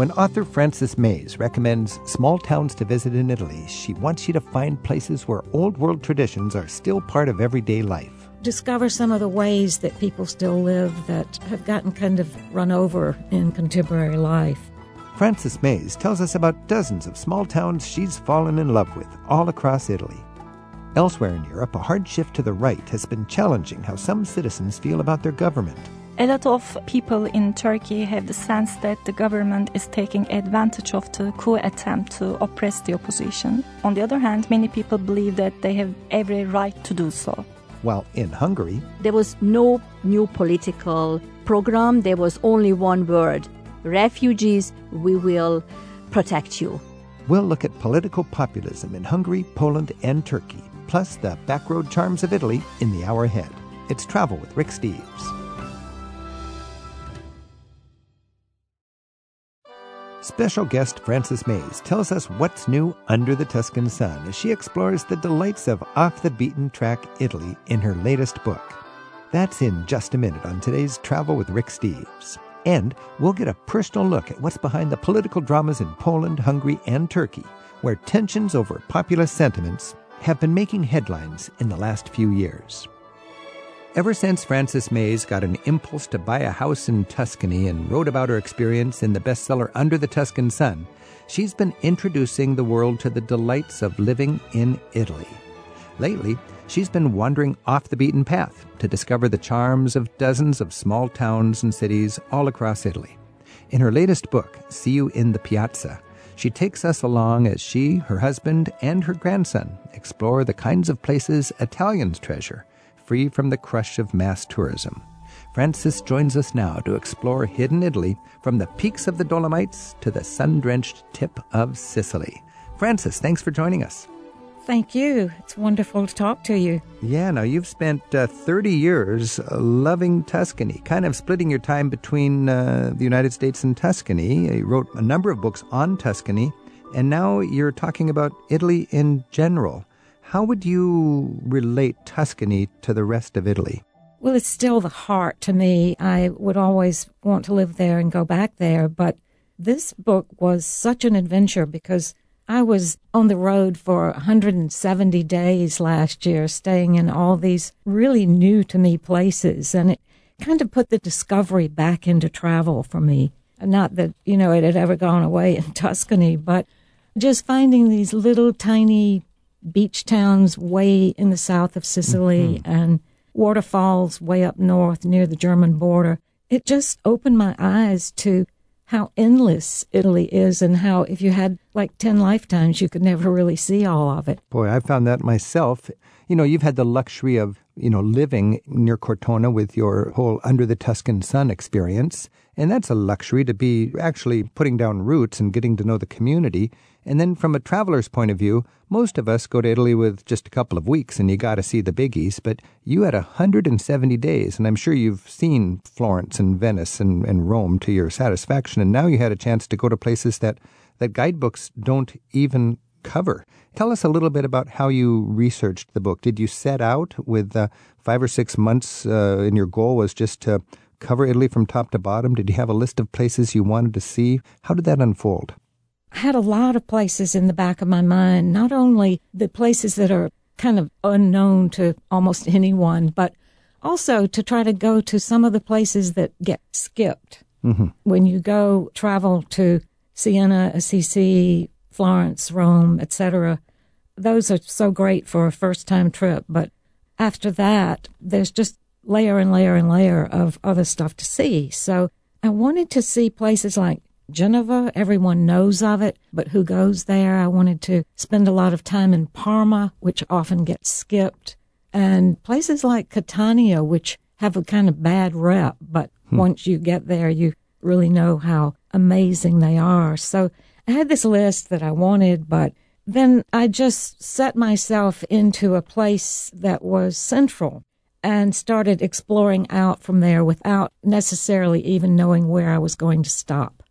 When author Frances Mayes recommends small towns to visit in Italy, she wants you to find places where old world traditions are still part of everyday life. Discover some of the ways that people still live that have gotten kind of run over in contemporary life. Frances Mayes tells us about dozens of small towns she's fallen in love with all across Italy. Elsewhere in Europe, a hard shift to the right has been challenging how some citizens feel about their government. A lot of people in Turkey have the sense that the government is taking advantage of the coup attempt to oppress the opposition. On the other hand, many people believe that they have every right to do so. While in Hungary, there was no new political program, there was only one word refugees, we will protect you. We'll look at political populism in Hungary, Poland, and Turkey, plus the backroad charms of Italy in the hour ahead. It's Travel with Rick Steves. Special guest Frances Mayes tells us what's new under the Tuscan sun as she explores the delights of off the beaten track Italy in her latest book. That's in just a minute on today's Travel with Rick Steves. And we'll get a personal look at what's behind the political dramas in Poland, Hungary, and Turkey, where tensions over populist sentiments have been making headlines in the last few years. Ever since Frances Mayes got an impulse to buy a house in Tuscany and wrote about her experience in the bestseller Under the Tuscan Sun, she's been introducing the world to the delights of living in Italy. Lately, she's been wandering off the beaten path to discover the charms of dozens of small towns and cities all across Italy. In her latest book, See You in the Piazza, she takes us along as she, her husband, and her grandson explore the kinds of places Italians treasure free from the crush of mass tourism. Frances joins us now to explore hidden Italy from the peaks of the Dolomites to the sun drenched tip of Sicily. Frances, thanks for joining us. Thank you. It's wonderful to talk to you. Yeah, now you've spent uh, 30 years loving Tuscany, kind of splitting your time between uh, the United States and Tuscany. You wrote a number of books on Tuscany, and now you're talking about Italy in general. How would you relate Tuscany to the rest of Italy? Well, it's still the heart to me. I would always want to live there and go back there. But this book was such an adventure because I was on the road for 170 days last year, staying in all these really new to me places. And it kind of put the discovery back into travel for me. Not that, you know, it had ever gone away in Tuscany, but just finding these little tiny beach towns way in the south of Sicily mm-hmm. and waterfalls way up north near the German border. It just opened my eyes to how endless Italy is and how if you had like 10 lifetimes, you could never really see all of it. Boy, I found that myself. You know, you've had the luxury of, you know, living near Cortona with your whole Under the Tuscan Sun experience. And that's a luxury to be actually putting down roots and getting to know the community. And then from a traveler's point of view, most of us go to Italy with just a couple of weeks and you got to see the biggies, but you had 170 days, and I'm sure you've seen Florence and Venice and, and Rome to your satisfaction, and now you had a chance to go to places that, that guidebooks don't even cover. Tell us a little bit about how you researched the book. Did you set out with uh, five or six months, uh, and your goal was just to cover Italy from top to bottom? Did you have a list of places you wanted to see? How did that unfold? I had a lot of places in the back of my mind, not only the places that are kind of unknown to almost anyone, but also to try to go to some of the places that get skipped. Mm-hmm. When you go travel to Siena, Assisi, Florence, Rome, etc., those are so great for a first time trip. But after that, there's just layer and layer and layer of other stuff to see. So I wanted to see places like Geneva. Everyone knows of it, but who goes there? I wanted to spend a lot of time in Parma, which often gets skipped, and places like Catania, which have a kind of bad rep, but hmm. once you get there, you really know how amazing they are. So I had this list that I wanted, but then I just set myself into a place that was central and started exploring out from there without necessarily even knowing where I was going to stop.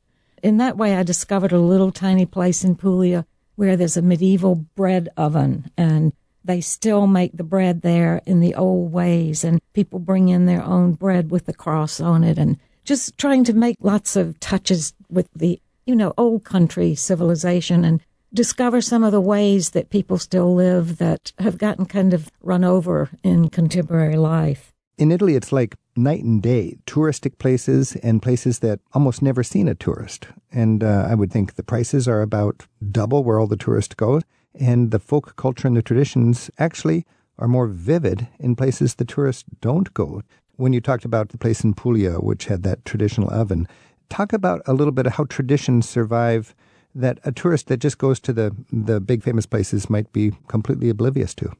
In that way, I discovered a little tiny place in Puglia where there's a medieval bread oven and they still make the bread there in the old ways and people bring in their own bread with the cross on it and just trying to make lots of touches with the you know, old country civilization and discover some of the ways that people still live that have gotten kind of run over in contemporary life. In Italy, it's like night and day touristic places and places that almost never seen a tourist. And uh, I would think the prices are about double where all the tourists go. And the folk culture and the traditions actually are more vivid in places the tourists don't go. When you talked about the place in Puglia, which had that traditional oven, talk about a little bit of how traditions survive that a tourist that just goes to the, the big famous places might be completely oblivious to.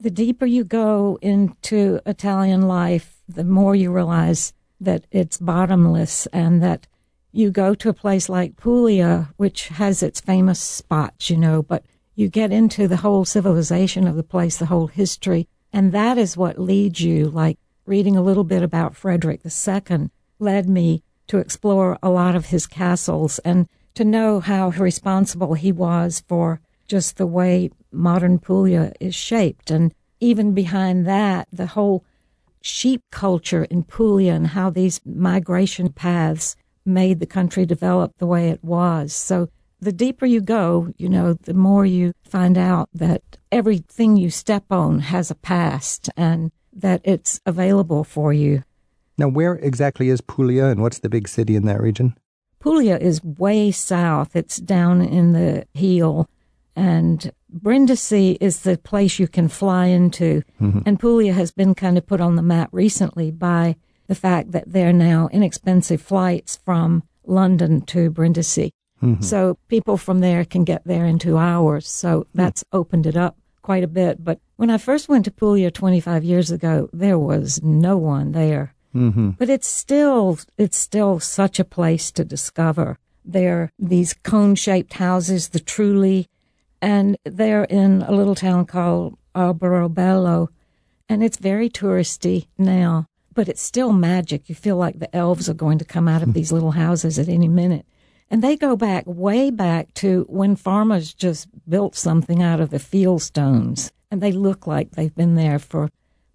The deeper you go into Italian life, the more you realize that it's bottomless and that you go to a place like Puglia, which has its famous spots, you know, but you get into the whole civilization of the place, the whole history, and that is what leads you. Like reading a little bit about Frederick II led me to explore a lot of his castles and to know how responsible he was for just the way modern Puglia is shaped. And even behind that, the whole sheep culture in Puglia and how these migration paths made the country develop the way it was. So the deeper you go, you know, the more you find out that everything you step on has a past and that it's available for you. Now, where exactly is Puglia and what's the big city in that region? Puglia is way south. It's down in the heel. And Brindisi is the place you can fly into. Mm-hmm. And Puglia has been kind of put on the map recently by the fact that there are now inexpensive flights from London to Brindisi. Mm-hmm. So people from there can get there in two hours. So that's mm-hmm. opened it up quite a bit. But when I first went to Puglia 25 years ago, there was no one there. Mm-hmm. But it's still, it's still such a place to discover. There are these cone shaped houses, the Trulli, and they're in a little town called Alberobello. And it's very touristy now, but it's still magic. You feel like the elves are going to come out of these little houses at any minute. And they go back way back to when farmers just built something out of the field stones. And they look like they've been there for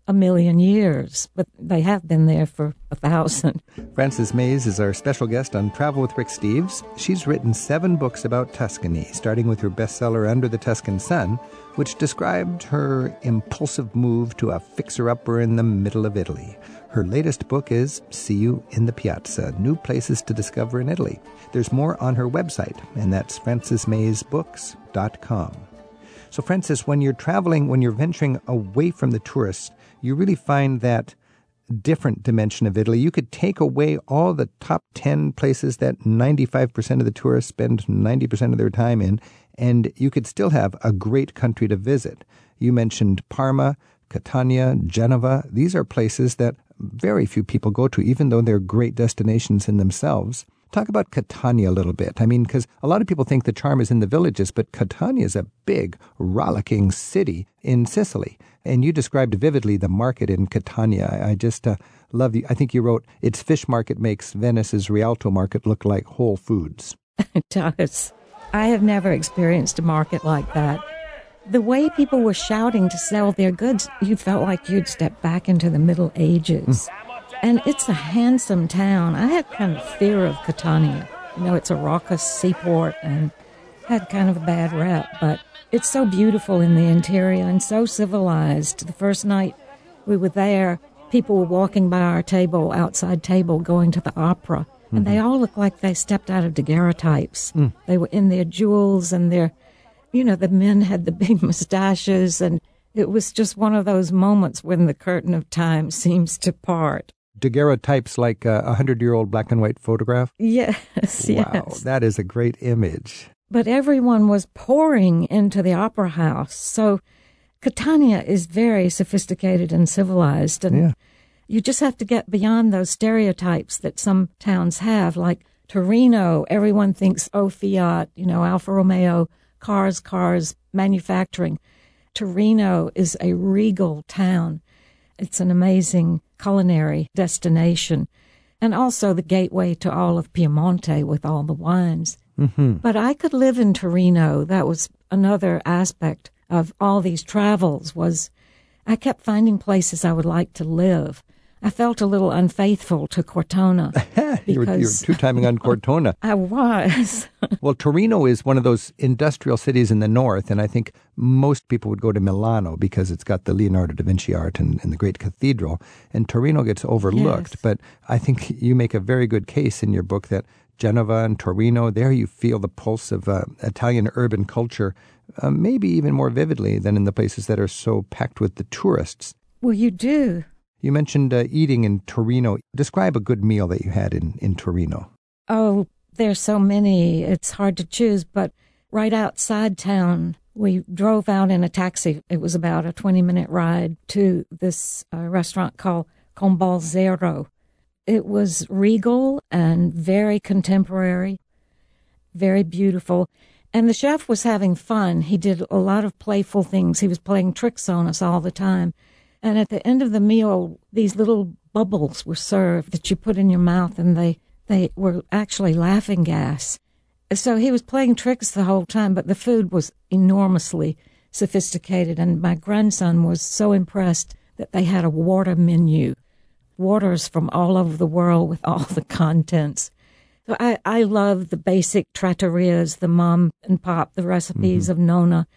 a million years, but they have been there for a thousand. Frances Mayes is our special guest on Travel with Rick Steves. She's written seven books about Tuscany, starting with her bestseller Under the Tuscan Sun, which described her impulsive move to a fixer upper in the middle of Italy. Her latest book is See You in the Piazza New Places to Discover in Italy. There's more on her website, and that's francesmayesbooks.com. So, Frances, when you're traveling, when you're venturing away from the tourists, you really find that different dimension of Italy. You could take away all the top 10 places that 95% of the tourists spend 90% of their time in, and you could still have a great country to visit. You mentioned Parma, Catania, Genova. These are places that very few people go to, even though they're great destinations in themselves. Talk about Catania a little bit. I mean, because a lot of people think the charm is in the villages, but Catania is a big, rollicking city in Sicily. And you described vividly the market in Catania. I, just uh, love you. I think you wrote, its fish market makes Venice's Rialto market look like Whole Foods. it does. I have never experienced a market like that. The way people were shouting to sell their goods, you felt like you'd step back into the Middle Ages. Mm. And it's a handsome town. I had kind of fear of Catania. You know, it's a raucous seaport and had kind of a bad rep, but it's so beautiful in the interior and so civilized. The first night we were there, people were walking by our table, outside table, going to the opera. And mm-hmm. they all looked like they stepped out of daguerreotypes. Mm. They were in their jewels and their, you know, the men had the big mustaches. And it was just one of those moments when the curtain of time seems to part daguerreotypes like a hundred year old black and white photograph? Yes, wow, yes. That is a great image. But everyone was pouring into the opera house. So Catania is very sophisticated and civilized. And yeah. you just have to get beyond those stereotypes that some towns have. Like Torino, everyone thinks, oh, Fiat, you know, Alfa Romeo, cars, cars, manufacturing. Torino is a regal town. It's an amazing culinary destination and also the gateway to all of Piemonte with all the wines. Mm-hmm. But I could live in Torino. That was another aspect of all these travels was I kept finding places I would like to live. I felt a little unfaithful to Cortona. you were, you were two timing on Cortona. I was. well, Torino is one of those industrial cities in the north, and I think most people would go to Milano because it's got the Leonardo da Vinci art and, and the great cathedral, and Torino gets overlooked. Yes. But I think you make a very good case in your book that Genova and Torino, there you feel the pulse of uh, Italian urban culture, uh, maybe even more vividly than in the places that are so packed with the tourists. Well, you do. You mentioned uh, eating in Torino. Describe a good meal that you had in, in Torino. Oh, there's so many. It's hard to choose, but right outside town, we drove out in a taxi. It was about a 20 minute ride to this uh, restaurant called Combal.Zero. It was regal and very contemporary, very beautiful. And the chef was having fun. He did a lot of playful things. He was playing tricks on us all the time. And at the end of the meal, these little bubbles were served that you put in your mouth, and they, they were actually laughing gas. So he was playing tricks the whole time, but the food was enormously sophisticated. And my grandson was so impressed that they had a water menu, waters from all over the world with all the contents. So I, I love the basic trattorias, the mom and pop, the recipes Mm-hmm. of Nona.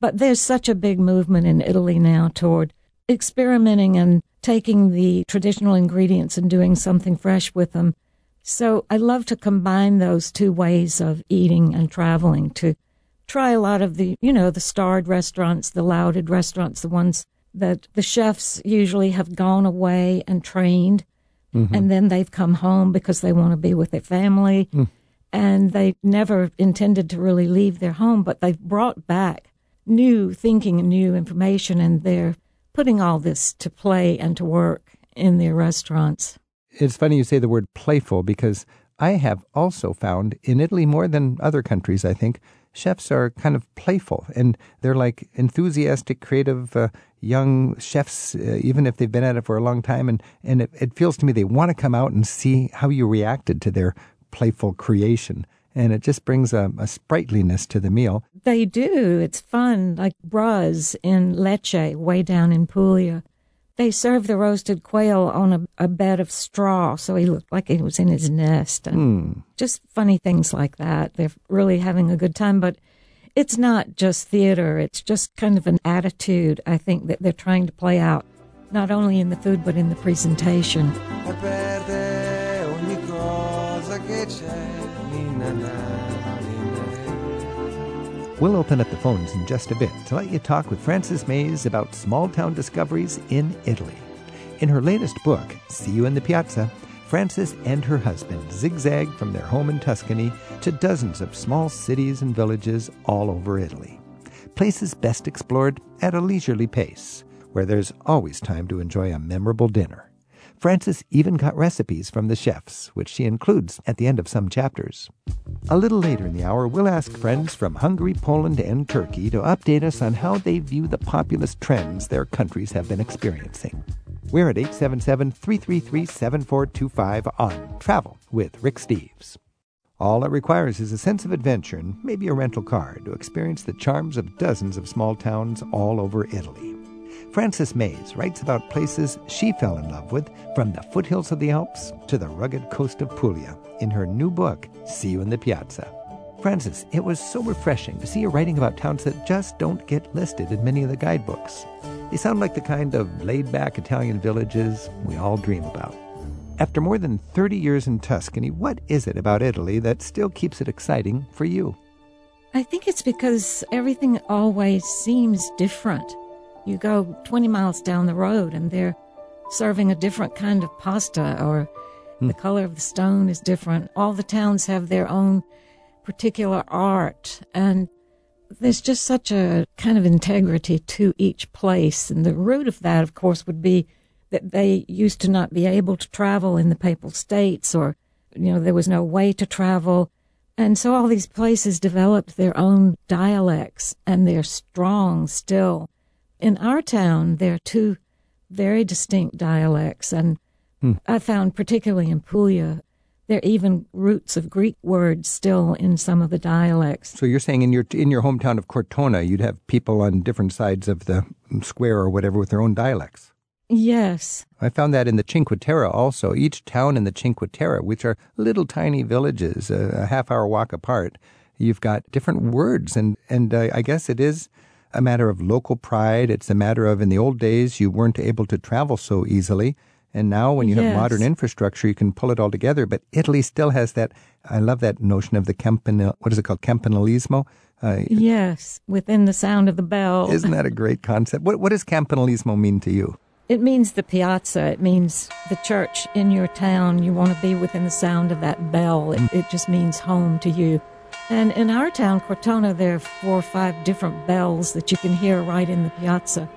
But there's such a big movement in Italy now toward experimenting and taking the traditional ingredients and doing something fresh with them. So I love to combine those two ways of eating and traveling to try a lot of the, you know, the starred restaurants, the lauded restaurants, the ones that the chefs usually have gone away and trained. Mm-hmm. And then they've come home because they want to be with their family. Mm. And they never intended to really leave their home, but they've brought back new thinking and new information and they're putting all this to play and to work in their restaurants. It's funny you say the word playful because I have also found in Italy more than other countries, I think, chefs are kind of playful and they're like enthusiastic, creative uh, young chefs, uh, even if they've been at it for a long time. And, and it, it feels to me they want to come out and see how you reacted to their playful creation. And it just brings a, a sprightliness to the meal. They do. It's fun. Like Braz in Lecce, way down in Puglia. They serve the roasted quail on a, a bed of straw, so he looked like he was in his nest. And hmm. Just funny things like that. They're really having a good time, but it's not just theater. It's just kind of an attitude, I think, that they're trying to play out, not only in the food, but in the presentation. We'll open up the phones in just a bit to let you talk with Frances Mayes about small town discoveries in Italy. In her latest book, See You in the Piazza, Frances and her husband zigzag from their home in Tuscany to dozens of small cities and villages all over Italy. Places best explored at a leisurely pace, where there's always time to enjoy a memorable dinner. Frances even got recipes from the chefs, which she includes at the end of some chapters. A little later in the hour, we'll ask friends from Hungary, Poland, and Turkey to update us on how they view the populist trends their countries have been experiencing. We're at 877 333 7425 on Travel with Rick Steves. All it requires is a sense of adventure and maybe a rental car to experience the charms of dozens of small towns all over Italy. Frances Mayes writes about places she fell in love with, from the foothills of the Alps to the rugged coast of Puglia, in her new book, See You in the Piazza. Frances, it was so refreshing to see you writing about towns that just don't get listed in many of the guidebooks. They sound like the kind of laid back Italian villages we all dream about. After more than 30 years in Tuscany, what is it about Italy that still keeps it exciting for you? I think it's because everything always seems different. You go 20 miles down the road and they're serving a different kind of pasta, or hmm. the color of the stone is different. All the towns have their own particular art, and there's just such a kind of integrity to each place. And the root of that, of course, would be that they used to not be able to travel in the Papal States, or, you know, there was no way to travel. And so all these places developed their own dialects, and they're strong still. In our town, there are two very distinct dialects, and I found particularly in Puglia, there are even roots of Greek words still in some of the dialects. So you're saying in your in your hometown of Cortona, you'd have people on different sides of the square or whatever with their own dialects. Yes. I found that in the Cinque Terre also. Each town in the Cinque Terre, which are little tiny villages, a, a half hour walk apart, you've got different words. And, and uh, I guess it is a matter of local pride. It's a matter of, in the old days, you weren't able to travel so easily. And now, when you Yes. have modern infrastructure, you can pull it all together. But Italy still has that. I love that notion of the campanile. What is it called? Campanilismo. Uh, Yes, within the sound of the bell. isn't that a great concept? What, what does campanilismo mean to you? It means the piazza. It means the church in your town. You want to be within the sound of that bell. It, it just means home to you. And in our town, Cortona, there are four or five different bells that you can hear right in the piazza.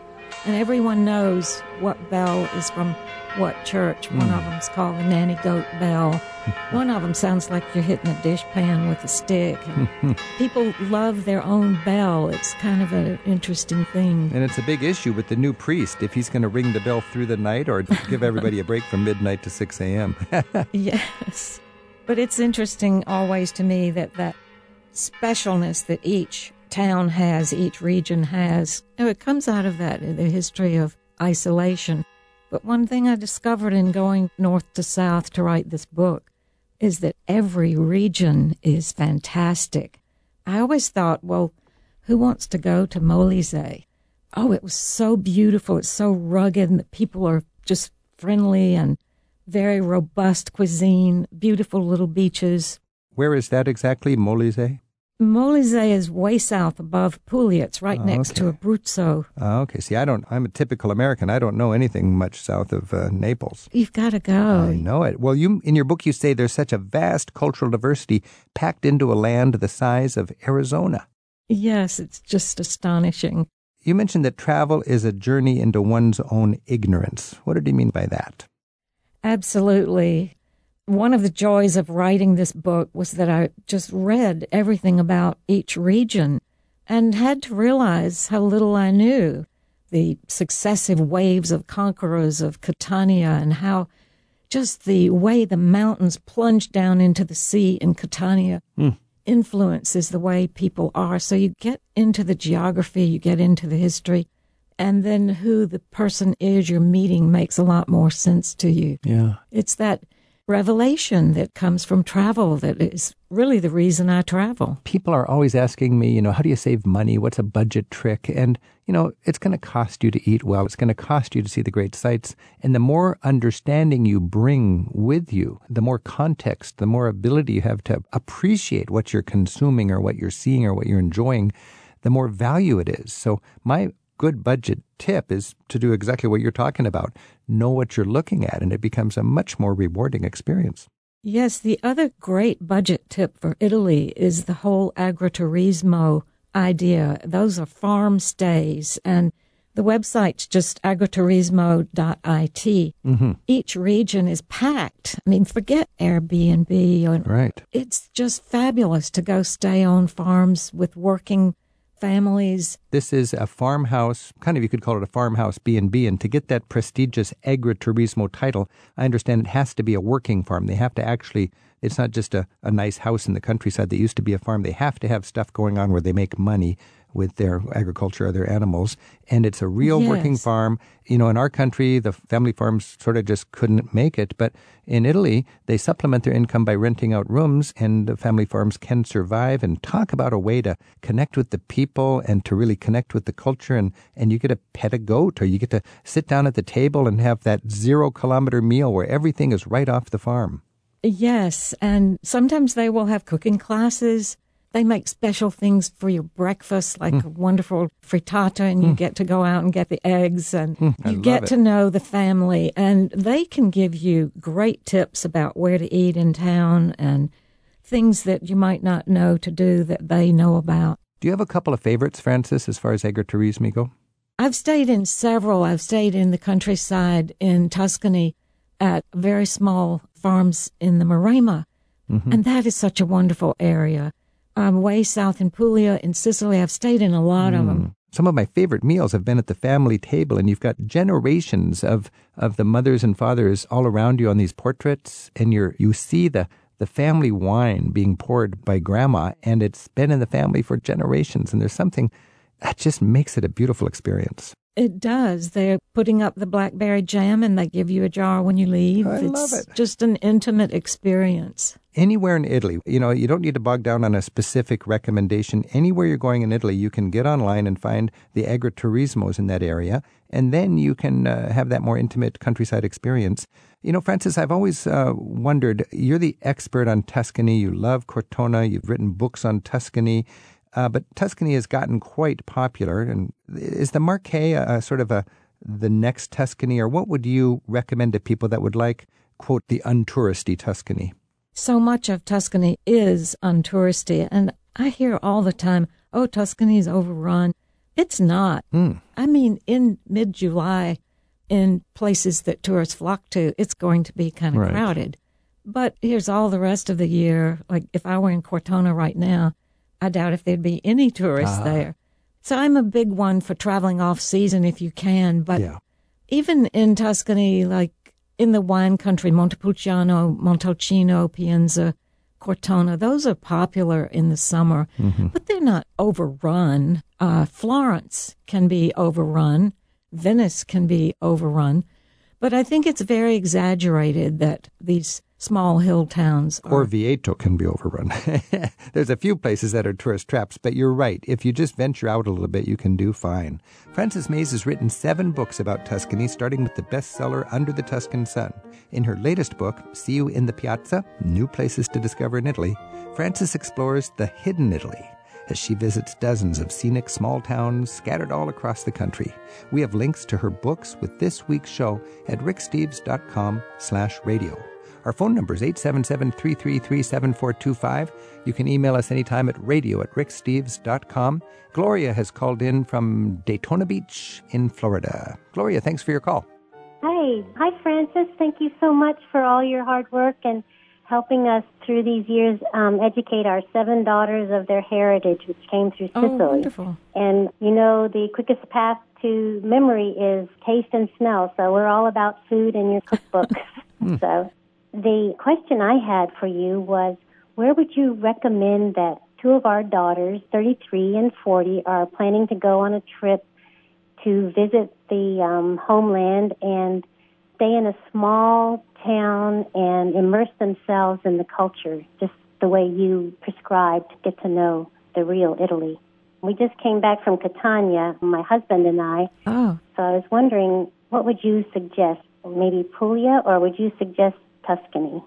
And everyone knows what bell is from what church. One of hmm. them's called the Nanny Goat Bell. One of them sounds like you're hitting a dishpan with a stick. People love their own bell. It's kind of an interesting thing. And it's a big issue with the new priest if he's going to ring the bell through the night or give everybody a break from midnight to 6 a.m. Yes. But it's interesting always to me that that specialness that each town has, each region has, know, it comes out of that, the history of isolation. But one thing I discovered in going north to south to write this book is that every region is fantastic. I always thought, well, who wants to go to Molise? Oh, it was so beautiful. It's so rugged, and the people are just friendly and very robust cuisine, beautiful little beaches. Where is that exactly, Molise? Molise is way south above Puglia. It's right Oh, next to. Abruzzo. Oh, okay. See, I don't. I'm a typical American. I don't know anything much south of uh, Naples. You've got to go. I know it. Well, you in your book you say there's such a vast cultural diversity packed into a land the size of Arizona. Yes, it's just astonishing. You mentioned that travel is a journey into one's own ignorance. What did you mean by that? Absolutely. One of the joys of writing this book was that I just read everything about each region and had to realize how little I knew. The successive waves of conquerors of Catania and how just the way the mountains plunge down into the sea in Catania hmm. influences the way people are. So you get into the geography, you get into the history, and then who the person is you're meeting makes a lot more sense to you. Yeah. It's that revelation that comes from travel that is really the reason I travel. people are always asking me, you know, how do you save money? What's a budget trick? And, you know, it's going to cost you to eat well. It's going to cost you to see the great sights. And the more understanding you bring with you, the more context, the more ability you have to appreciate what you're consuming or what you're seeing or what you're enjoying, the more value it is. So my good budget tip is to do exactly what you're talking about. Know what you're looking at and it becomes a much more rewarding experience. Yes, the other great budget tip for Italy is the whole agriturismo idea. Those are farm stays, and the website's just agriturismo.it. Mm-hmm. Each region is packed. I mean, forget Airbnb. Or, Right. It's just fabulous to go stay on farms with working families. This is a farmhouse, kind of you could call it a farmhouse B&B, and to get that prestigious agriturismo title, I understand it has to be a working farm. They have to actually, it's not just a, a nice house in the countryside that used to be a farm. They have to have stuff going on where they make money with their agriculture or their animals. And it's a real working farm. You know, in our country, the family farms sort of just couldn't make it. But in Italy, they supplement their income by renting out rooms, and the family farms can survive. And talk about a way to connect with the people and to really connect with the culture. And, and you get to pet a goat, or you get to sit down at the table and have that zero kilometer meal where everything is right off the farm. Yes, and sometimes they will have cooking classes. They make special things for your breakfast, like Hmm. a wonderful frittata, and you mm. get to go out and get the eggs, and mm, I you get it. to know the family. And they can give you great tips about where to eat in town and things that you might not know to do that they know about. Do you have a couple of favorites, Frances, as far as agriturismo go? I've stayed in several. I've stayed in the countryside in Tuscany at very small farms in the Maremma. Mm-hmm. And that is such a wonderful area. Um, way south in Puglia, in Sicily, I've stayed in a lot of them. Some of my favorite meals have been at the family table, and you've got generations of, of the mothers and fathers all around you on these portraits, and you're you see the the family wine being poured by grandma, and it's been in the family for generations, and there's something that just makes it a beautiful experience. It does. They're putting up the blackberry jam and they give you a jar when you leave. I it's love it. just an intimate experience. Anywhere in Italy, you know, you don't need to bog down on a specific recommendation. Anywhere you're going in Italy, you can get online and find the agriturismos in that area, and then you can uh, have that more intimate countryside experience. You know, Frances, I've always uh, wondered you're the expert on Tuscany. You love Cortona. You've written books on Tuscany. Uh, but Tuscany has gotten quite popular. And is the Marche a, a sort of a the next Tuscany, or what would you recommend to people that would like, quote, the untouristy Tuscany? So much of Tuscany is untouristy, and I hear all the time, "Oh, Tuscany's overrun." It's not. Hmm. I mean, in mid-July, in places that tourists flock to, it's going to be kind of Right. crowded. But here's all the rest of the year. Like if I were in Cortona right now, I doubt if there'd be any tourists Ah. there. So I'm a big one for traveling off season if you can. But yeah. even in Tuscany, like in the wine country, Montepulciano, Montalcino, Pienza, Cortona, those are popular in the summer, but they're not overrun. Uh, Florence can be overrun. Venice can be overrun. But I think it's very exaggerated that these small hill towns are. Orvieto can be overrun. There's a few places that are tourist traps, but you're right. If you just venture out a little bit, you can do fine. Frances Mayes has written seven books about Tuscany, starting with the bestseller Under the Tuscan Sun. In her latest book, See You in the Piazza New Places to Discover in Italy, Frances explores the hidden Italy as she visits dozens of scenic small towns scattered all across the country. We have links to her books with this week's show at ricksteves.com slash radio. Our phone number is 877-333-7425. You can email us anytime at radio at ricksteves.com. Gloria has called in from Daytona Beach in Florida. Gloria, thanks for your call. Hi. Hi, Frances. Thank you so much for all your hard work and helping us through these years um, educate our seven daughters of their heritage, which came through Sicily. oh, Sicily. wonderful. And you know, the quickest path to memory is taste and smell. So we're all about food in your cookbook. so the question I had for you was where would you recommend that two of our daughters, 33 and 40, are planning to go on a trip to visit the um, homeland and stay in a small town and immerse themselves in the culture, just the way you prescribed to get to know the real Italy. We just came back from Catania, my husband and I, Oh, so I was wondering what would you suggest? Maybe Puglia or would you suggest Tuscany?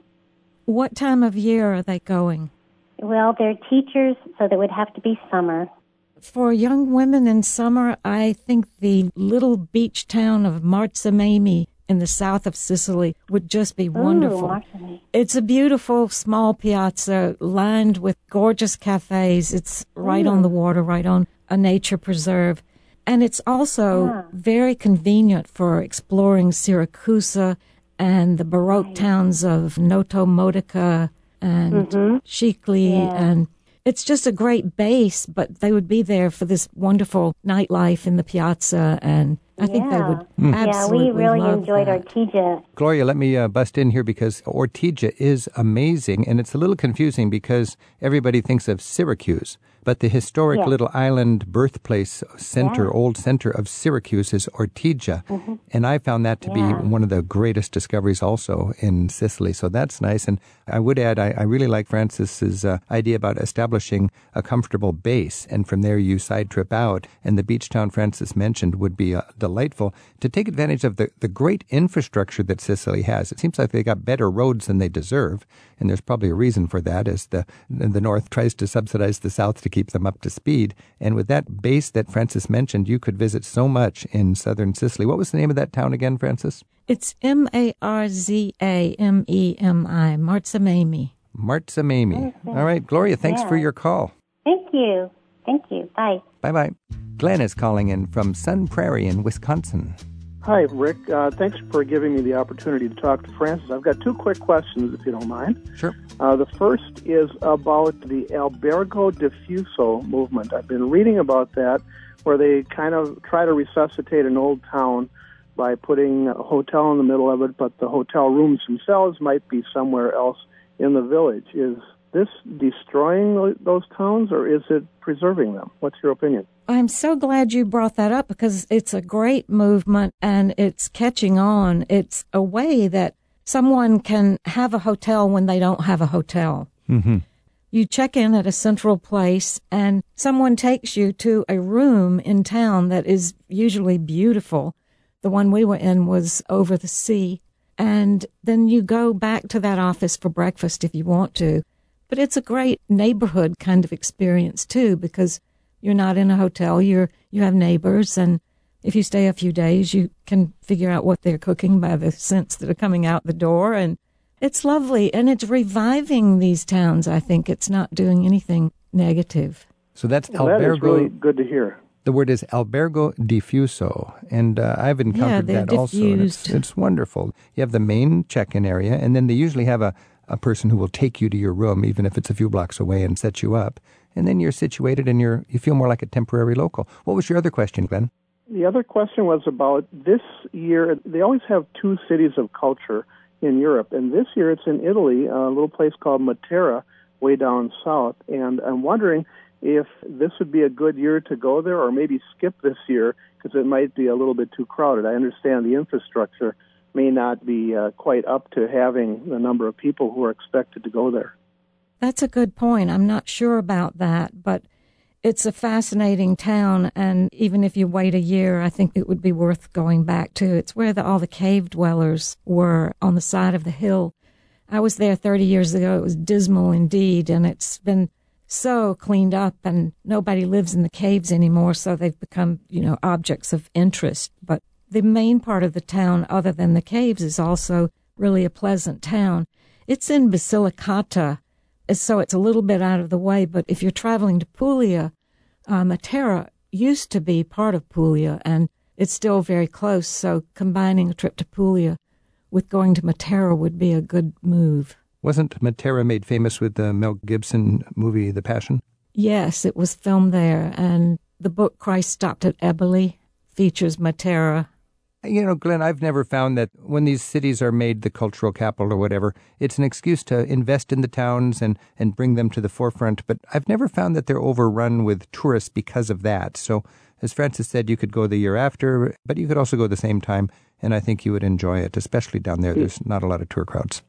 what time of year are they going? Well, they're teachers, so that would have to be summer. For young women in summer, I think the little beach town of Marzamemi in the south of Sicily would just be wonderful. Ooh, It's a beautiful small piazza lined with gorgeous cafes. It's right on the water, right on a nature preserve. And it's also ah. very convenient for exploring Siracusa and the Baroque towns of Noto Modica and Scicli. And it's just a great base, but they would be there for this wonderful nightlife in the piazza. And I think they would Yeah, absolutely we really love enjoyed that. Ortigia. Gloria, let me uh, bust in here because Ortigia is amazing, and it's a little confusing because everybody thinks of Syracuse, but the historic Yeah. little island birthplace center, old center of Syracuse is Ortigia, and I found that to Mm-hmm. Yeah. be one of the greatest discoveries also in Sicily. So that's nice, and I would add, I, I really like Frances's uh, idea about establishing a comfortable base, and from there you side trip out, and the beach town Frances mentioned would be uh, delightful to take advantage of the, the great infrastructure that Sicily has. It seems like they got better roads than they deserve, and there's probably a reason for that as the the North tries to subsidize the South to keep them up to speed. And with that base that Frances mentioned, you could visit so much in southern Sicily. What was the name of that town again, Frances? It's M A R Z A M E M I, Marzamemi. Marzamemi. All right, Gloria, thanks for your call. Thank you. Thank you. Bye. Bye bye. Glenn is calling in from Sun Prairie in Wisconsin. Hi, Rick. Uh, thanks for giving me the opportunity to talk to Frances. I've got two quick questions, if you don't mind. Sure. Uh, the first is about the albergo diffuso movement. I've been reading about that, where they kind of try to resuscitate an old town by putting a hotel in the middle of it, but the hotel rooms themselves might be somewhere else in the village. Is this destroying those towns or is it preserving them? What's your opinion? I'm so glad you brought that up because it's a great movement and it's catching on. It's a way that someone can have a hotel when they don't have a hotel. Mm-hmm. You check in at a central place and someone takes you to a room in town that is usually beautiful. The one we were in was over the sea. And then you go back to that office for breakfast if you want to. But it's a great neighborhood kind of experience too, because you're not in a hotel. You're, you have neighbors. And if you stay a few days, you can figure out what they're cooking by the scents that are coming out the door. And it's lovely. And it's reviving these towns. I think it's not doing anything negative. So that's Well, that is albergo. really good to hear. The word is albergo diffuso, and uh, I've encountered they're that also. And it's, diffused. it's wonderful. You have the main check-in area, and then they usually have a, a person who will take you to your room, even if it's a few blocks away, and set you up. And then you're situated, and you're you feel more like a temporary local. What was your other question, Glenn? The other question was about this year. They always have two cities of culture in Europe, and this year it's in Italy, a little place called Matera, way down south. And I'm wondering if this would be a good year to go there, or maybe skip this year because it might be a little bit too crowded. I understand the infrastructure may not be uh, quite up to having the number of people who are expected to go there. That's a good point. I'm not sure about that, but it's a fascinating town. And even if you wait a year, I think it would be worth going back to. It's where the, all the cave dwellers were on the side of the hill. I was there 30 years ago. It was dismal indeed. And it's been so cleaned up and nobody lives in the caves anymore. So they've become, you know, objects of interest. But the main part of the town, other than the caves, is also really a pleasant town. It's in Basilicata, so it's a little bit out of the way. But if you're traveling to Puglia, uh, Matera used to be part of Puglia, and it's still very close. So combining a trip to Puglia with going to Matera would be a good move. Wasn't Matera made famous with the Mel Gibson movie The Passion? Yes, it was filmed there, and the book Christ Stopped at Eboli features Matera. You know, Glenn, I've never found that when these cities are made the cultural capital or whatever, it's an excuse to invest in the towns and, and bring them to the forefront. But I've never found that they're overrun with tourists because of that. So, as Frances said, you could go the year after, but you could also go the same time, and I think you would enjoy it, especially down there. Hmm. There's not a lot of tour crowds.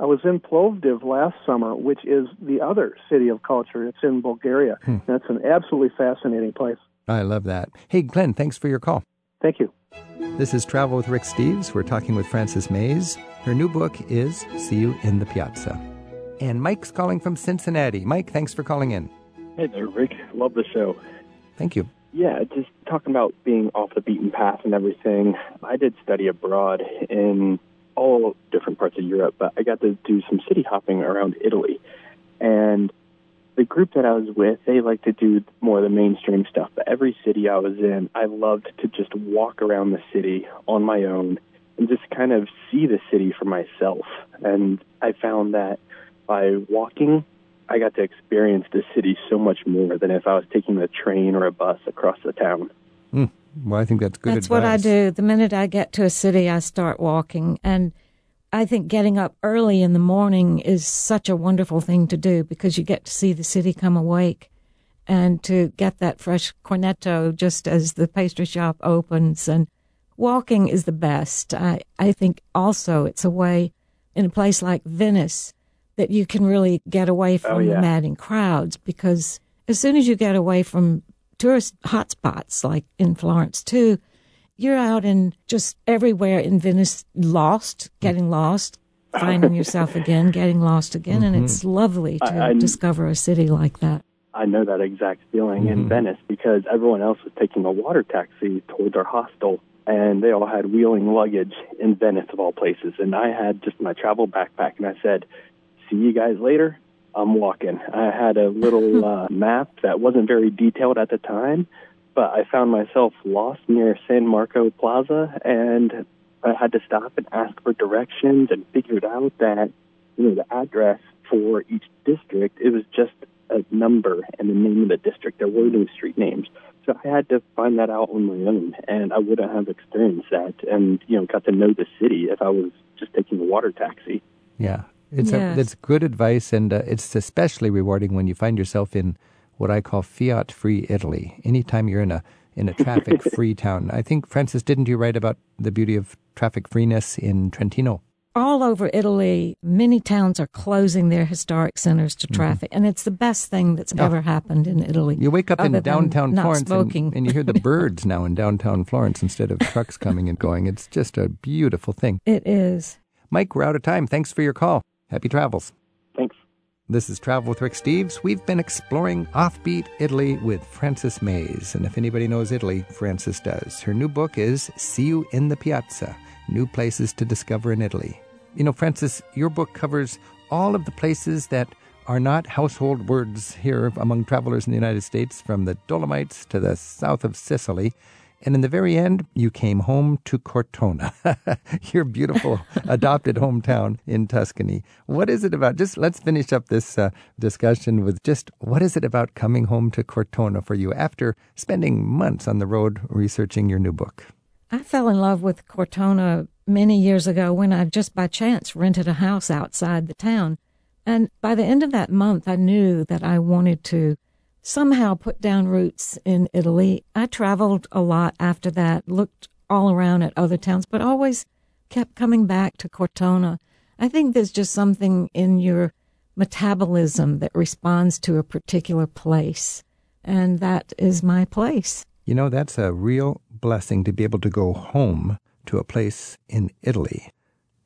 I was in Plovdiv last summer, which is the other city of culture. It's in Bulgaria. Hmm. That's an absolutely fascinating place. I love that. Hey, Glenn, thanks for your call. Thank you. This is Travel with Rick Steves. We're talking with Frances Mayes. Her new book is See You in the Piazza. And Mike's calling from Cincinnati. Mike, thanks for calling in. Hey there, Rick. Love the show. Thank you. Yeah, just talking about being off the beaten path and everything. I did study abroad in all different parts of Europe, but I got to do some city hopping around Italy. And the group that I was with, they like to do more of the mainstream stuff. But every city I was in, I loved to just walk around the city on my own and just kind of see the city for myself. And I found that by walking, I got to experience the city so much more than if I was taking the train or a bus across the town. Mm. Well, I think that's good That's advice. what I do. The minute I get to a city, I start walking. And I think getting up early in the morning is such a wonderful thing to do because you get to see the city come awake and to get that fresh cornetto just as the pastry shop opens. And walking is the best. I, I think also it's a way in a place like Venice that you can really get away oh, from Oh, yeah. the madding crowds because as soon as you get away from tourist hotspots like in Florence too, you're out in just everywhere in Venice, lost, getting lost, finding yourself again, getting lost again, and it's lovely to I- I- discover a city like that. I know that exact feeling in Venice because everyone else was taking a water taxi towards our hostel, and they all had wheeling luggage in Venice, of all places. And I had just my travel backpack, and I said, See you guys later. I'm walking. I had a little uh, map that wasn't very detailed at the time, but I found myself lost near San Marco Plaza, and I had to stop and ask for directions and figured out that you know the address for each district it was just a number and the name of the district. There were no street names. So I had to find that out on my own, and I wouldn't have experienced that and, you know, got to know the city if I was just taking a water taxi. Yeah. It's Yes. a, it's good advice, and uh, it's especially rewarding when you find yourself in what I call fiat-free Italy. Anytime you're in a in a traffic-free town, I think Frances, didn't you write about the beauty of traffic freeness in Trentino? all over Italy, many towns are closing their historic centers to traffic, and it's the best thing that's ever happened in Italy. Mm-hmm. You wake up in downtown Florence and, and you hear the birds now in downtown Florence instead of trucks coming and going. It's just a beautiful thing. it is. Mike, we're out of time. Thanks for your call. Happy travels. This is Travel with Rick Steves. We've been exploring offbeat Italy with Frances Mayes. And if anybody knows Italy, Frances does. Her new book is See You in the Piazza New Places to Discover in Italy. You know, Frances, your book covers all of the places that are not household words here among travelers in the United States, from the Dolomites to the south of Sicily. And in the very end, you came home to Cortona, your beautiful adopted hometown in Tuscany. What is it about? Just let's finish up this uh, discussion with just what is it about coming home to Cortona for you after spending months on the road researching your new book? I fell in love with Cortona many years ago when I just by chance rented a house outside the town. And by the end of that month, I knew that I wanted to somehow put down roots in Italy. I traveled a lot after that, looked all around at other towns, but always kept coming back to Cortona. I think there's just something in your metabolism that responds to a particular place. And that is my place. You know, that's a real blessing to be able to go home to a place in Italy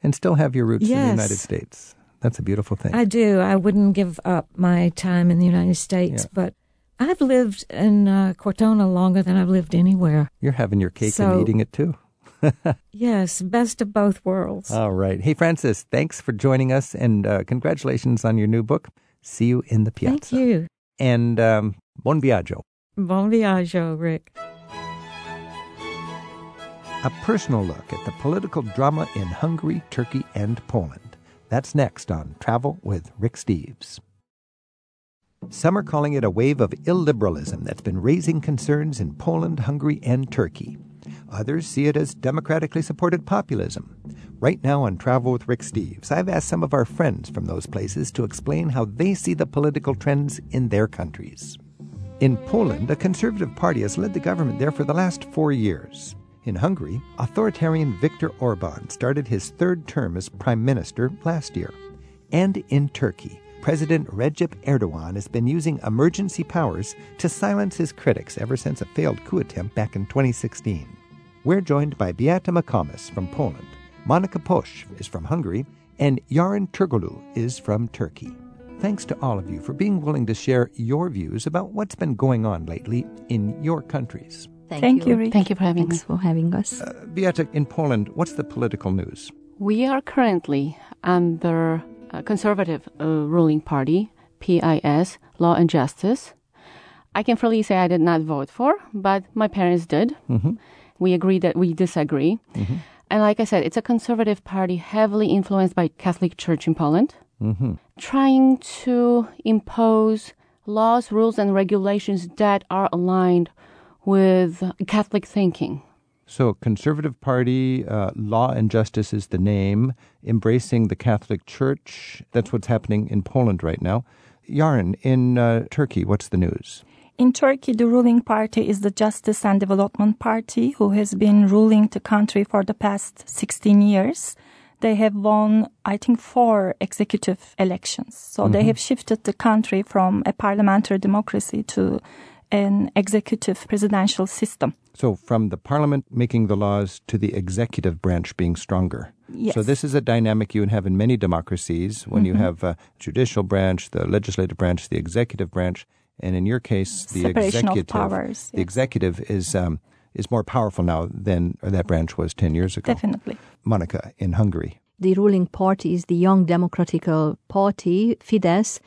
and still have your roots in the United States. That's a beautiful thing. I do. I wouldn't give up my time in the United States, Yeah. but I've lived in uh, Cortona longer than I've lived anywhere. You're having your cake So- and eating it too. Yes, best of both worlds. All right. Hey, Frances, thanks for joining us and uh, congratulations on your new book. See you in the piazza. Thank you. And um, buon viaggio. Bon viaggio, Rick. A personal look at the political drama in Hungary, Turkey, and Poland. That's next on Travel with Rick Steves. Some are calling it a wave of illiberalism that's been raising concerns in Poland, Hungary, and Turkey. Others see it as democratically supported populism. Right now on Travel with Rick Steves, I've asked some of our friends from those places to explain how they see the political trends in their countries. In Poland, a conservative party has led the government there for the last four years. In Hungary, authoritarian Viktor Orban started his third term as prime minister last year. And in Turkey, President Recep Erdogan has been using emergency powers to silence his critics ever since a failed coup attempt back in 2016. We're joined by Beata Makamis from Poland, Monica Posch is from Hungary, and Yarin Turkoglu is from Turkey. Thanks to all of you for being willing to share your views about what's been going on lately in your countries. Thank you, Rick. Thank you for having Thanks for having us. Uh, Beata, in Poland, what's the political news? We are currently under a conservative uh, ruling party, PIS, Law and Justice. I can freely say I did not vote for, but my parents did. Mm-hmm. We agree that we disagree. And like I said, it's a conservative party heavily influenced by Catholic Church in Poland, Mm-hmm. trying to impose laws, rules, and regulations that are aligned with Catholic thinking. So, Conservative Party, uh, Law and Justice is the name, embracing the Catholic Church. That's what's happening in Poland right now. Yarin, in uh, Turkey, what's the news? In Turkey, the ruling party is the Justice and Development Party, who has been ruling the country for the past 16 years. They have won, I think, four executive elections. So they have shifted the country from a parliamentary democracy to an executive presidential system. So, from the parliament making the laws to the executive branch being stronger. Yes. So, this is a dynamic you would have in many democracies when you have a judicial branch, the legislative branch, the executive branch, and in your case, the Separation of executive. powers, The executive is um, is more powerful now than that branch was ten years ago. Definitely. Monica, in Hungary. the ruling party is the Young Democratical Party, Fidesz.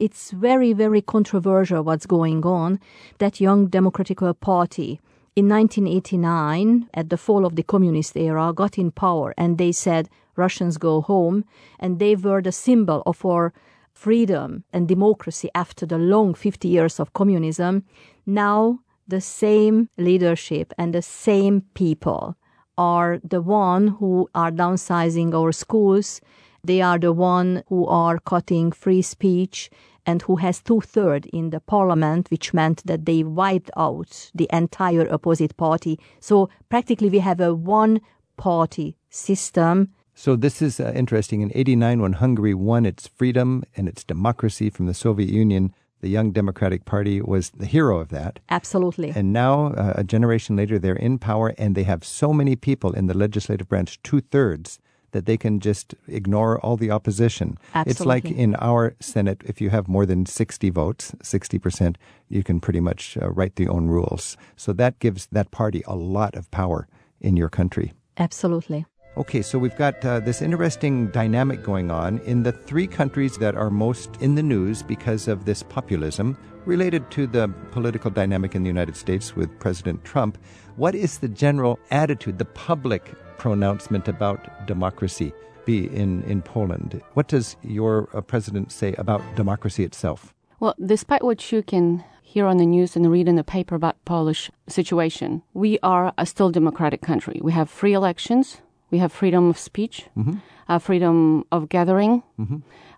It's very, very controversial what's going on. That Young Democratical Party in 1989, at the fall of the communist era, got in power and they said, Russians go home. And they were the symbol of our freedom and democracy after the long 50 years of communism. Now, the same leadership and the same people are the one who are downsizing our schools They are the one who are cutting free speech and who has two thirds in the parliament, which meant that they wiped out the entire opposite party. So practically, we have a one party system. So this is uh, interesting. In 89, when Hungary won its freedom and its democracy from the Soviet Union, the Young Democratic Party was the hero of that. Absolutely. And now, uh, a generation later, they're in power and they have so many people in the legislative branch, two thirds, that they can just ignore all the opposition. Absolutely. It's like in our Senate, if you have more than 60 votes, 60%, you can pretty much uh, write the own rules. So that gives that party a lot of power in your country. Absolutely. Okay, so we've got uh, this interesting dynamic going on in the three countries that are most in the news because of this populism related to the political dynamic in the United States with President Trump. What is the general attitude, the public pronouncement about democracy be in, in Poland? What does your uh, president say about democracy itself? Well, despite what you can hear on the news and read in the paper about Polish situation, we are a still democratic country. We have free elections, we have freedom of speech, Mm-hmm. uh, freedom of gathering,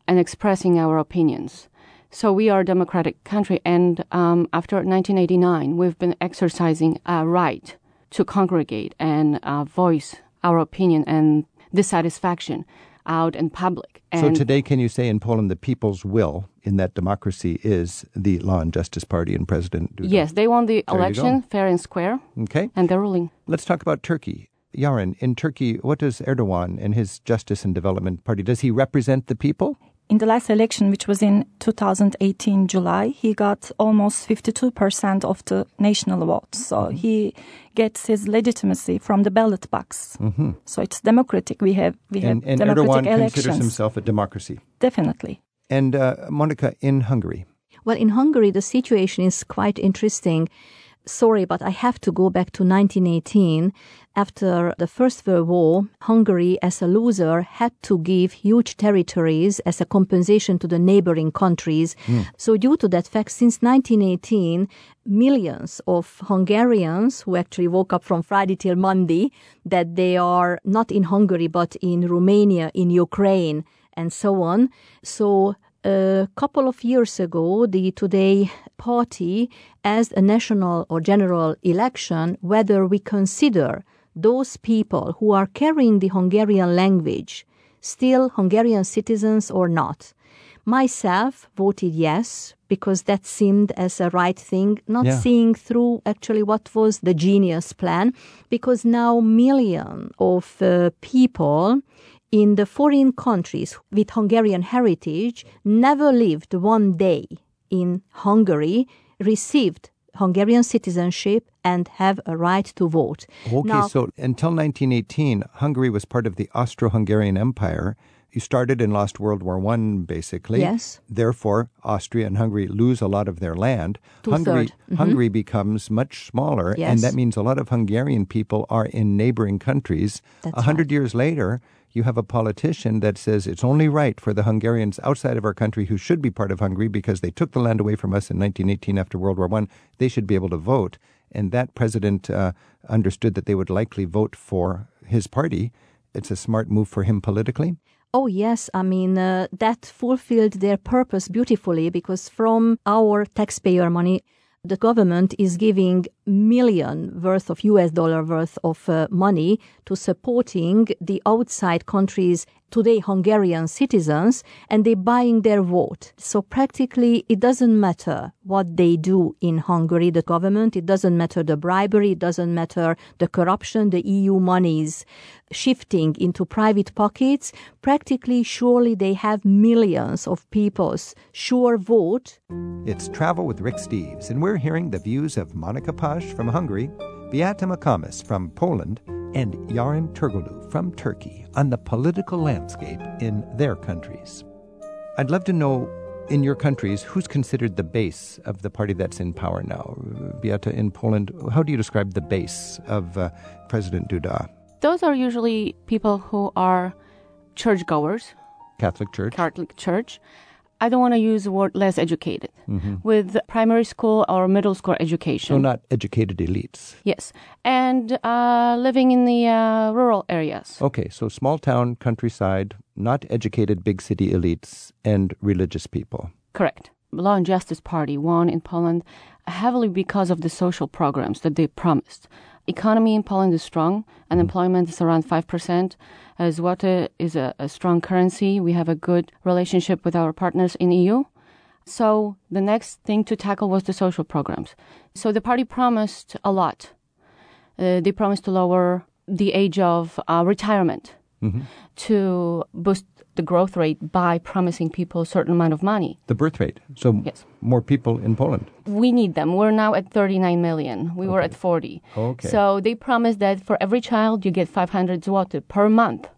and expressing our opinions. So we are a democratic country, and um, after 1989, we've been exercising a right to congregate and uh, voice our opinion and dissatisfaction out in public. so And today, can you say in Poland the people's will in that democracy is the Law and Justice Party and President Duda? yes, they won the There election fair and square, Okay. and they're ruling. Let's talk about Turkey. Yaron, in Turkey, what does Erdogan and his Justice and Development Party, does he represent the people? In the last election, which was in 2018 July, he got almost 52% of the national vote. So he gets his legitimacy from the ballot box. So it's democratic. We have we have And, and democratic Erdogan elections. considers himself a democracy. Definitely. And uh, Monica, in Hungary, Well, in Hungary, the situation is quite interesting. Sorry, but I have to go back to 1918. After the First World War, Hungary, as a loser, had to give huge territories as a compensation to the neighboring countries. Hmm. So, due to that fact, since 1918, millions of Hungarians who actually woke up from Friday till Monday that they are not in Hungary but in Romania, in Ukraine, and so on. So, a couple of years ago, the Today party asked a national or general election whether we consider those people who are carrying the Hungarian language still Hungarian citizens or not. Myself voted yes because that seemed as a right thing, not Yeah. seeing through actually what was the genius plan, because now million of uh, people in the foreign countries with Hungarian heritage never lived one day in Hungary, received Hungarian citizenship and have a right to vote. okay, Now- so until 1918, Hungary was part of the Austro-Hungarian Empire. You started and lost World War One, basically. Yes. Therefore, Austria and Hungary lose a lot of their land. Hungary, Two-third. Hungary becomes much smaller, and that means a lot of Hungarian people are in neighboring countries. A hundred years later, you have a politician that says it's only right for the Hungarians outside of our country who should be part of Hungary because they took the land away from us in 1918 after World War One. They should be able to vote, and that president uh, understood that they would likely vote for his party. It's a smart move for him politically. Oh, yes. I mean, uh, that fulfilled their purpose beautifully because from our taxpayer money, the government is giving million worth of US dollar worth of uh, money to supporting the outside countries today Hungarian citizens and they're buying their vote. So practically it doesn't matter what they do in Hungary, the government, it doesn't matter the bribery, it doesn't matter the corruption, the EU monies shifting into private pockets. Practically surely they have millions of people's sure vote It's Travel with Rick Steves, and we're hearing the views of Monica From Hungary, Beata Makamis from Poland, and Yarin Turkoglu from Turkey on the political landscape in their countries. I'd love to know in your countries who's considered the base of the party that's in power now. Beata, in Poland, how do you describe the base of uh, President Duda? Those are usually people who are churchgoers, Catholic Church? Catholic Church. I don't want to use the word less educated. With primary school or middle school education. so not educated elites. Yes. And uh, living in the uh, rural areas. Okay, so small town, countryside, not educated big city elites and religious people. Correct. Law and Justice Party won in Poland heavily because of the social programs that they promised. Economy in Poland is strong. Unemployment is around 5%. As zloty is a, a strong currency, we have a good relationship with our partners in EU. So the next thing to tackle was the social programs. So the party promised a lot. Uh, they promised to lower the age of uh, retirement, to boost the growth rate by promising people a certain amount of money. The birth rate. So Yes. more people in Poland. We need them. We're now at 39 million. We were at 40. Okay. So they promised that for every child you get 500 zloty per month.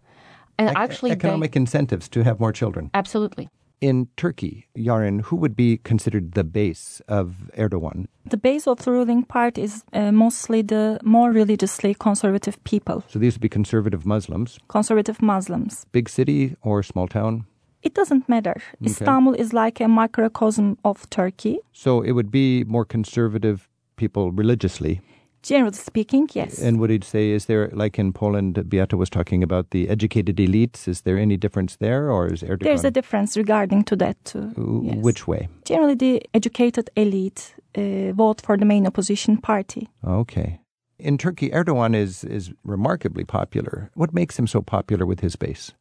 And actually, they- economic incentives to have more children. absolutely. In Turkey, Yarin, who would be considered the base of Erdogan? The base of the ruling party is uh, mostly the more religiously conservative people, So these would be conservative Muslims. conservative Muslims. Big city or small town? It doesn't matter. Istanbul is like a microcosm of Turkey. So it would be more conservative people religiously. Generally speaking, yes. And would he say, is there, like in Poland, Beata was talking about the educated elites, is there any difference there, or is Erdogan? There's a difference regarding to that too. yes. Which way? Generally, the educated elite uh, vote for the main opposition party. Okay. In Turkey, Erdogan is, is remarkably popular. What makes him so popular with his base?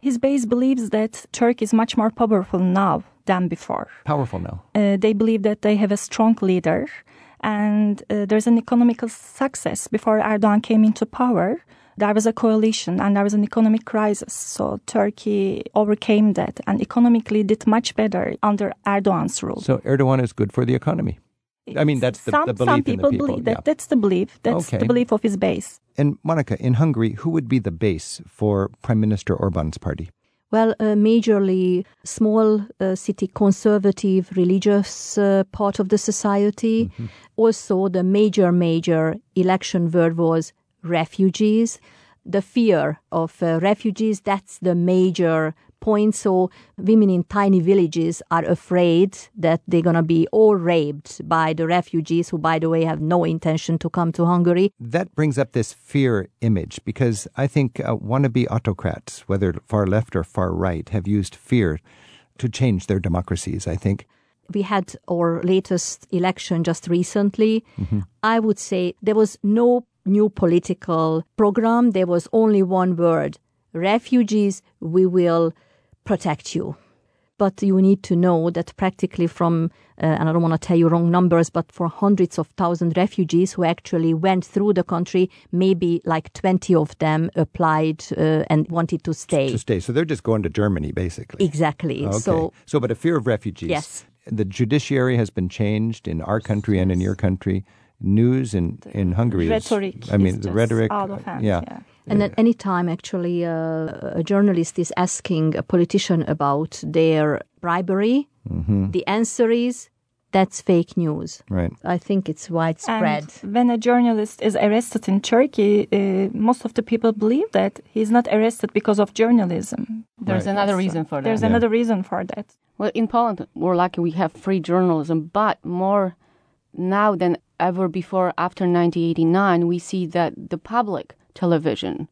His base believes that Turkey is much more powerful now than before. Powerful now. Uh, they believe that they have a strong leader and uh, there's an economical success. Before Erdogan came into power, there was a coalition and there was an economic crisis. So Turkey overcame that and economically did much better under Erdogan's rule. So Erdogan is good for the economy. I mean, that's the, some, the belief some in the people people. believe that yeah. that's the belief. That's Okay. the belief of his base. And Monica, in Hungary, who would be the base for Prime Minister Orban's party? Well, a majorly small uh, city conservative religious uh, part of the society. Also, the major, major election word was refugees. The fear of uh, refugees, that's the major point. So, women in tiny villages are afraid that they're going to be all raped by the refugees, who, by the way, have no intention to come to Hungary. That brings up this fear image because I think uh, wannabe autocrats, whether far left or far right, have used fear to change their democracies, I think. we had our latest election just recently. I would say there was no new political program. There was only one word refugees, we will protect you. But you need to know that practically from, uh, and I don't want to tell you wrong numbers, but for hundreds of thousand refugees who actually went through the country, maybe like 20 of them applied uh, and wanted to stay. To stay. So they're just going to Germany, basically. exactly. Okay. So so, but a fear of refugees. Yes. The judiciary has been changed in our country and in your country. News in, in Hungary is. I mean, is the just rhetoric. out of hand, yeah. yeah. And at any time, actually, uh, a journalist is asking a politician about their bribery. The answer is that's fake news. Right. I think it's widespread. And when a journalist is arrested in Turkey, uh, most of the people believe that he's not arrested because of journalism. There's Right. another reason for that. There's another reason for that. Well, in Poland, we're lucky we have free journalism, but more now than ever before after 1989, we see that the public television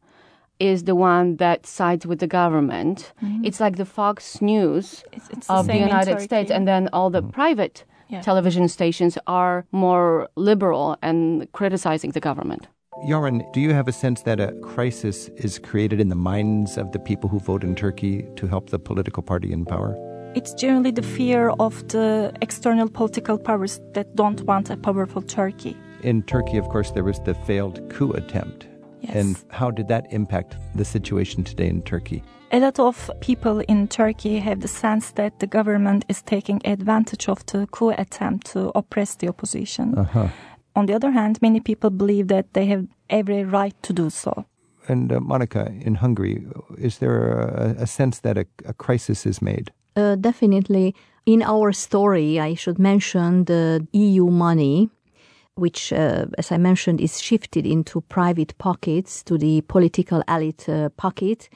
is the one that sides with the government. Mm-hmm. It's like the Fox News It's, it's of the same in United States, and then all the mm. private Yeah. television stations are more liberal and criticizing the government. Yoran, do you have a sense that a crisis is created in the minds of the people who vote in Turkey to help the political party in power? It's generally the fear of the external political powers that don't want a powerful Turkey. In Turkey, of course, there was the failed coup attempt. Yes. And how did that impact the situation today in Turkey? A lot of people in Turkey have the sense that the government is taking advantage of the coup attempt to oppress the opposition. Uh-huh. On the other hand, many people believe that they have every right to do so. And uh, Monica, in Hungary, is there a, a sense that a, a crisis is made? Uh, definitely. In our story, I should mention the EU money, which, uh, as I mentioned, is shifted into private pockets, to the political elite uh, pocket,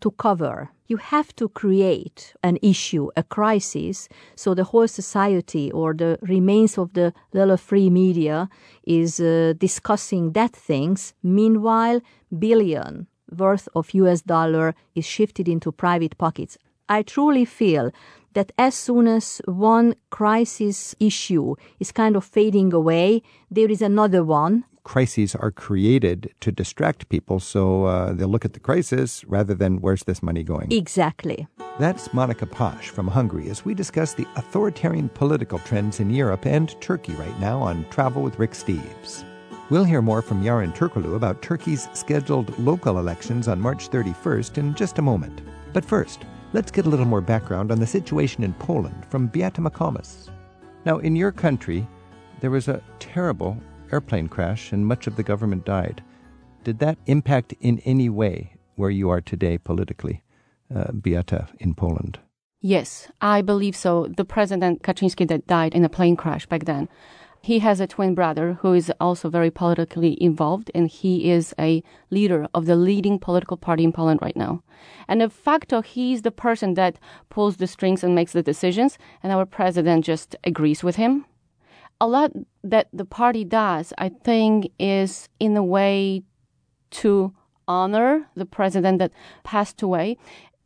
to cover. You have to create an issue, a crisis, so the whole society or the remains of the little free media is uh, discussing that things. Meanwhile, billion worth of US dollar is shifted into private pockets. I truly feel that as soon as one crisis issue is kind of fading away, there is another one. Crises are created to distract people, so uh, they'll look at the crisis rather than where's this money going. Exactly. That's Monica Pash from Hungary as we discuss the authoritarian political trends in Europe and Turkey right now on Travel with Rick Steves. We'll hear more from Yaryn Turkoglu about Turkey's scheduled local elections on March 31st in just a moment. But first, let's get a little more background on the situation in Poland from Beata McComas. Now, in your country, there was a terrible airplane crash and much of the government died. Did that impact in any way where you are today politically, uh, Beata, in Poland? Yes, I believe so. The President Kaczynski that died in a plane crash back then he has a twin brother who is also very politically involved, and he is a leader of the leading political party in Poland right now. And de facto, he's the person that pulls the strings and makes the decisions, and our president just agrees with him. A lot that the party does, I think, is in a way to honor the president that passed away.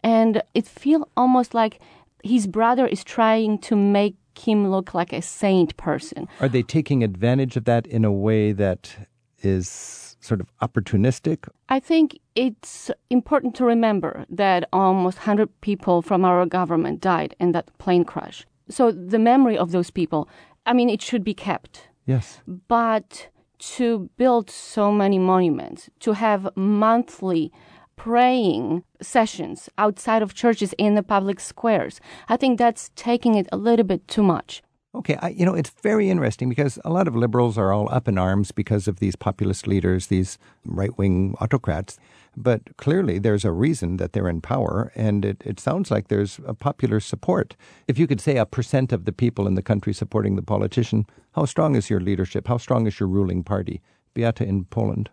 And it feels almost like his brother is trying to make him look like a saint person. Are they taking advantage of that in a way that is sort of opportunistic? I think it's important to remember that almost 100 people from our government died in that plane crash. So the memory of those people, I mean, it should be kept. Yes. But to build so many monuments, to have monthly praying sessions outside of churches in the public squares. I think that's taking it a little bit too much. Okay, I, you know, it's very interesting because a lot of liberals are all up in arms because of these populist leaders, these right wing autocrats. But clearly, there's a reason that they're in power, and it, it sounds like there's a popular support. If you could say a percent of the people in the country supporting the politician, how strong is your leadership? How strong is your ruling party? Beata in Poland.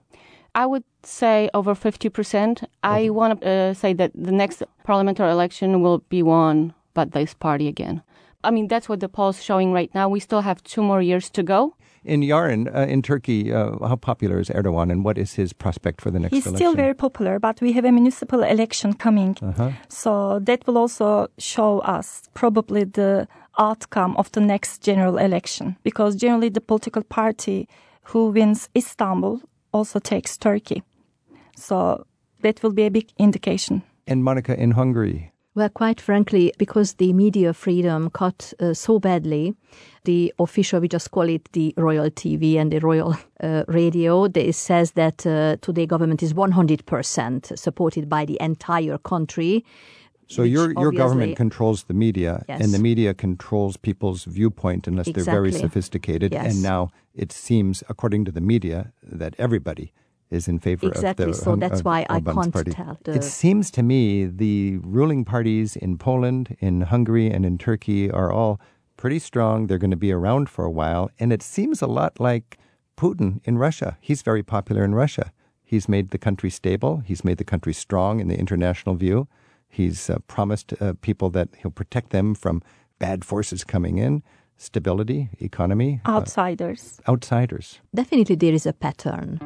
I would say over 50%. I want to uh, say that the next parliamentary election will be won by this party again. I mean, that's what the polls showing right now. We still have two more years to go. In Yaryn, uh, in Turkey, uh, how popular is Erdogan and what is his prospect for the next election? He's election? still very popular, but we have a municipal election coming. Uh-huh. So that will also show us probably the outcome of the next general election. Because generally the political party who wins Istanbul also takes Turkey. So that will be a big indication. And Monica, in Hungary, Well, quite frankly, because the media freedom cut uh, so badly, the official, we just call it the royal TV and the royal uh, radio, they, it says that uh, today government is 100% supported by the entire country. So your your government controls the media, Yes. and the media controls people's viewpoint unless they're very sophisticated. Yes. And now it seems, according to the media, that everybody is in favor Exactly, of the so Hung- that's why I can't party. tell It seems to me the ruling parties in Poland, in Hungary, and in Turkey are all pretty strong. They're going to be around for a while, and it seems a lot like Putin in Russia. He's very popular in Russia. He's made the country stable. He's made the country strong in the international view. He's uh, promised uh, people that he'll protect them from bad forces coming in, stability, economy, uh, Outsiders. outsiders. Definitely there is a pattern.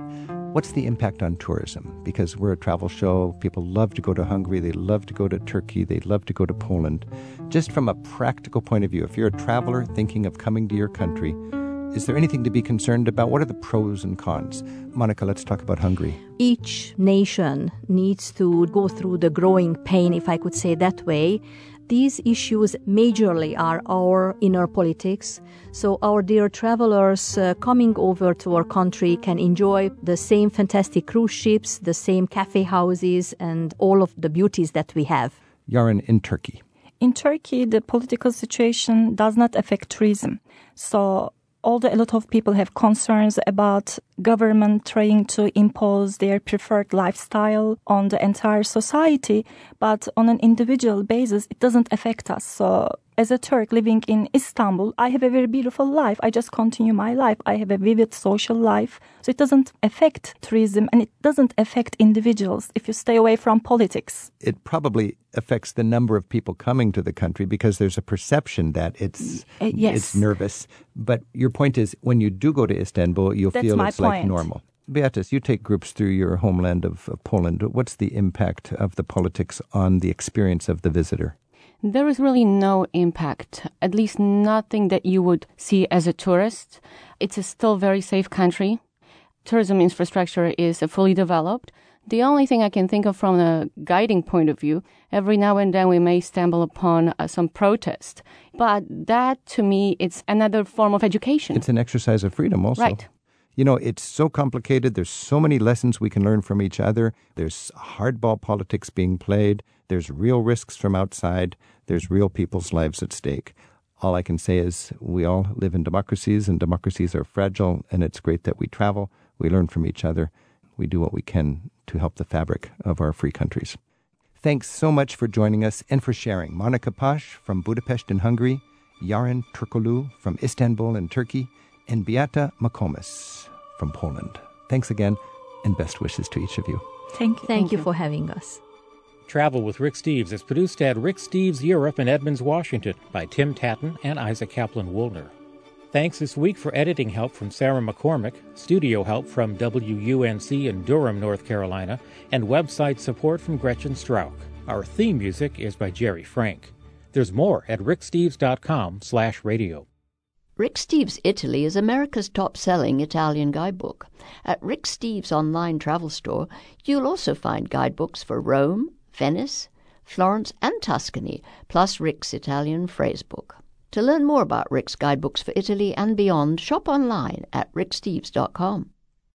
What's the impact on tourism? Because we're a travel show. People love to go to Hungary. They love to go to Turkey. They love to go to Poland. Just from a practical point of view, if you're a traveler thinking of coming to your country, is there anything to be concerned about? What are the pros and cons? Monica, let's talk about Hungary. each nation needs to go through the growing pain, if I could say that way. These issues majorly are our inner politics. So, our dear travelers uh, coming over to our country can enjoy the same fantastic cruise ships, the same cafe houses, and all of the beauties that we have. Yarin in Turkey. In Turkey, the political situation does not affect tourism. So although a lot of people have concerns about government trying to impose their preferred lifestyle on the entire society, but on an individual basis, it doesn't affect us. So as a Turk living in Istanbul, I have a very beautiful life. I just continue my life. I have a vivid social life. So it doesn't affect tourism and it doesn't affect individuals if you stay away from politics. It probably affects the number of people coming to the country because there's a perception that it's Uh, yes. it's nervous. But your point is when you do go to Istanbul, you'll That's feel it's like normal. Beatus, you take groups through your homeland of, of Poland. What's the impact of the politics on the experience of the visitor? There is really no impact, at least nothing that you would see as a tourist. It's a still very safe country. Tourism infrastructure is fully developed. The only thing I can think of from a guiding point of view, every now and then we may stumble upon uh, some protest. But that, to me, it's another form of education. It's an exercise of freedom, also. Right. You know, it's so complicated. There's so many lessons we can learn from each other. There's hardball politics being played. There's real risks from outside. There's real people's lives at stake. All I can say is we all live in democracies, and democracies are fragile, and it's great that we travel, we learn from each other, we do what we can to help the fabric of our free countries. Thanks so much for joining us and for sharing. Monica Pash from Budapest in Hungary, Yaren Turkoglu from Istanbul in Turkey, and Beata Makomis from Poland. Thanks again, and best wishes to each of you. Thank you. Thank, you for having us. Travel with Rick Steves is produced at Rick Steves Europe in Edmonds, Washington by Tim Tattan and Isaac Kaplan Woolner. Thanks this week for editing help from Sarah McCormick, studio help from WUNC in Durham, North Carolina, and website support from Gretchen Strauch. Our theme music is by Jerry Frank. There's more at ricksteves.com slash radio. Rick Steves Italy is America's top-selling Italian guidebook. At Rick Steves online travel store, you'll also find guidebooks for Rome, Venice, Florence, and Tuscany, plus Rick's Italian phrasebook. To learn more about Rick's guidebooks for Italy and beyond, shop online at ricksteves.com.